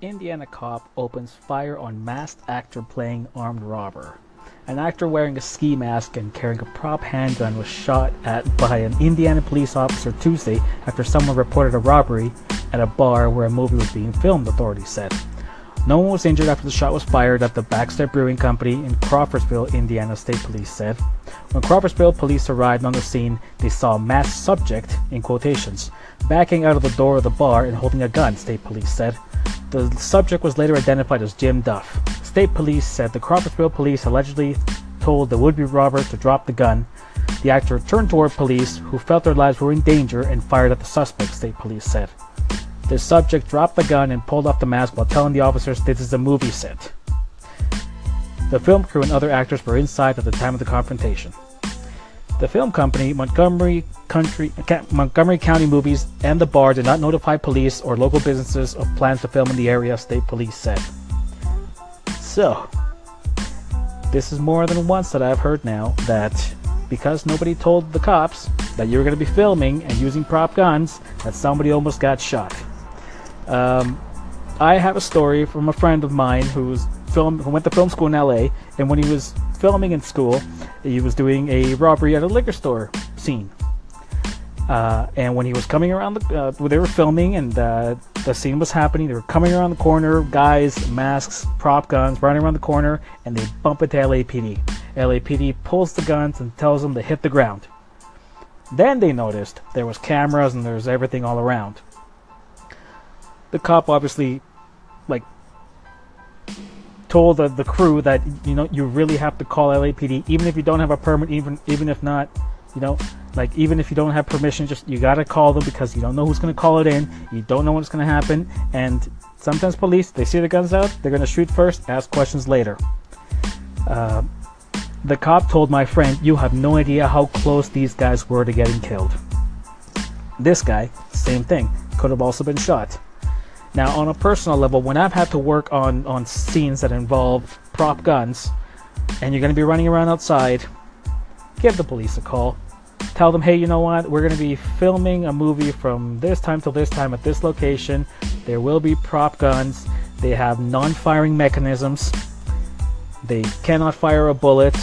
Indiana cop opens fire on masked actor playing armed robber. An actor wearing a ski mask and carrying a prop handgun was shot at by an Indiana police officer Tuesday after someone reported a robbery at a bar where a movie was being filmed, authorities said. No one was injured after the shot was fired at the Baxter Brewing Company in Crawfordsville, Indiana State Police said. When Crawfordsville police arrived on the scene, they saw a masked subject, in quotations, backing out of the door of the bar and holding a gun, state police said. The subject was later identified as Jim Duff. State police said the Crawfordsville police allegedly told the would-be robber to drop the gun. The actor turned toward police, who felt their lives were in danger and fired at the suspect, state police said. The subject dropped the gun and pulled off the mask while telling the officers this is a movie set. The film crew and other actors were inside at the time of the confrontation. The film company, Montgomery Country, Montgomery County Movies, and the bar did not notify police or local businesses of plans to film in the area, state police said. So, this is more than once that I've heard now that because nobody told the cops that you were going to be filming and using prop guns, that somebody almost got shot. Um, I have a story from a friend of mine who's film who went to film school in LA, and when he was filming in school, he was doing a robbery at a liquor store scene. Uh, and when he was coming around the, uh, they were filming and uh, the scene was happening. They were coming around the corner, guys, masks, prop guns, running around the corner, and they bump into LAPD. LAPD pulls the guns and tells them to hit the ground. Then they noticed there was cameras and there was everything all around. The cop obviously, told the, the crew that you know you really have to call LAPD even if you don't have a permit even even if not you know like even if you don't have permission just you got to call them because you don't know who's going to call it in you don't know what's going to happen and sometimes police they see the guns out they're going to shoot first ask questions later. Uh, the cop told my friend you have no idea how close these guys were to getting killed. This guy same thing could have also been shot now, on a personal level, when I've had to work on, on scenes that involve prop guns, and you're going to be running around outside, give the police a call. Tell them, hey, you know what? We're going to be filming a movie from this time till this time at this location. There will be prop guns. They have non firing mechanisms. They cannot fire a bullet.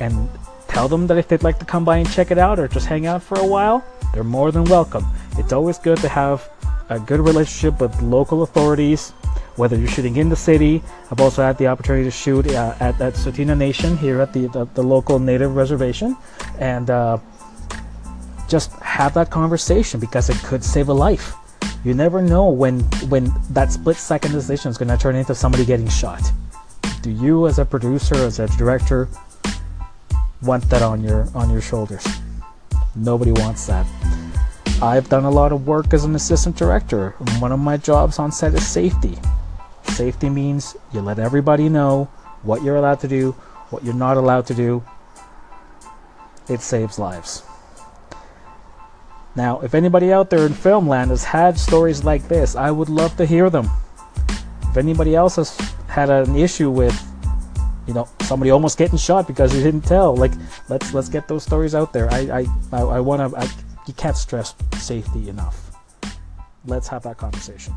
And tell them that if they'd like to come by and check it out or just hang out for a while, they're more than welcome. It's always good to have a good relationship with local authorities, whether you're shooting in the city. I've also had the opportunity to shoot uh, at, at Tsuut'ina Nation here at the, the, the local native reservation and uh, just have that conversation because it could save a life. You never know when when that split second decision is going to turn into somebody getting shot. Do you, as a producer, as a director, want that on your on your shoulders? Nobody wants that. I've done a lot of work as an assistant director. One of my jobs on set is safety. Safety means you let everybody know what you're allowed to do, what you're not allowed to do. It saves lives. Now, if anybody out there in filmland has had stories like this, I would love to hear them. If anybody else has had an issue with, you know, somebody almost getting shot because you didn't tell, like let's let's get those stories out there. I I I, I want to you can't stress safety enough. Let's have that conversation.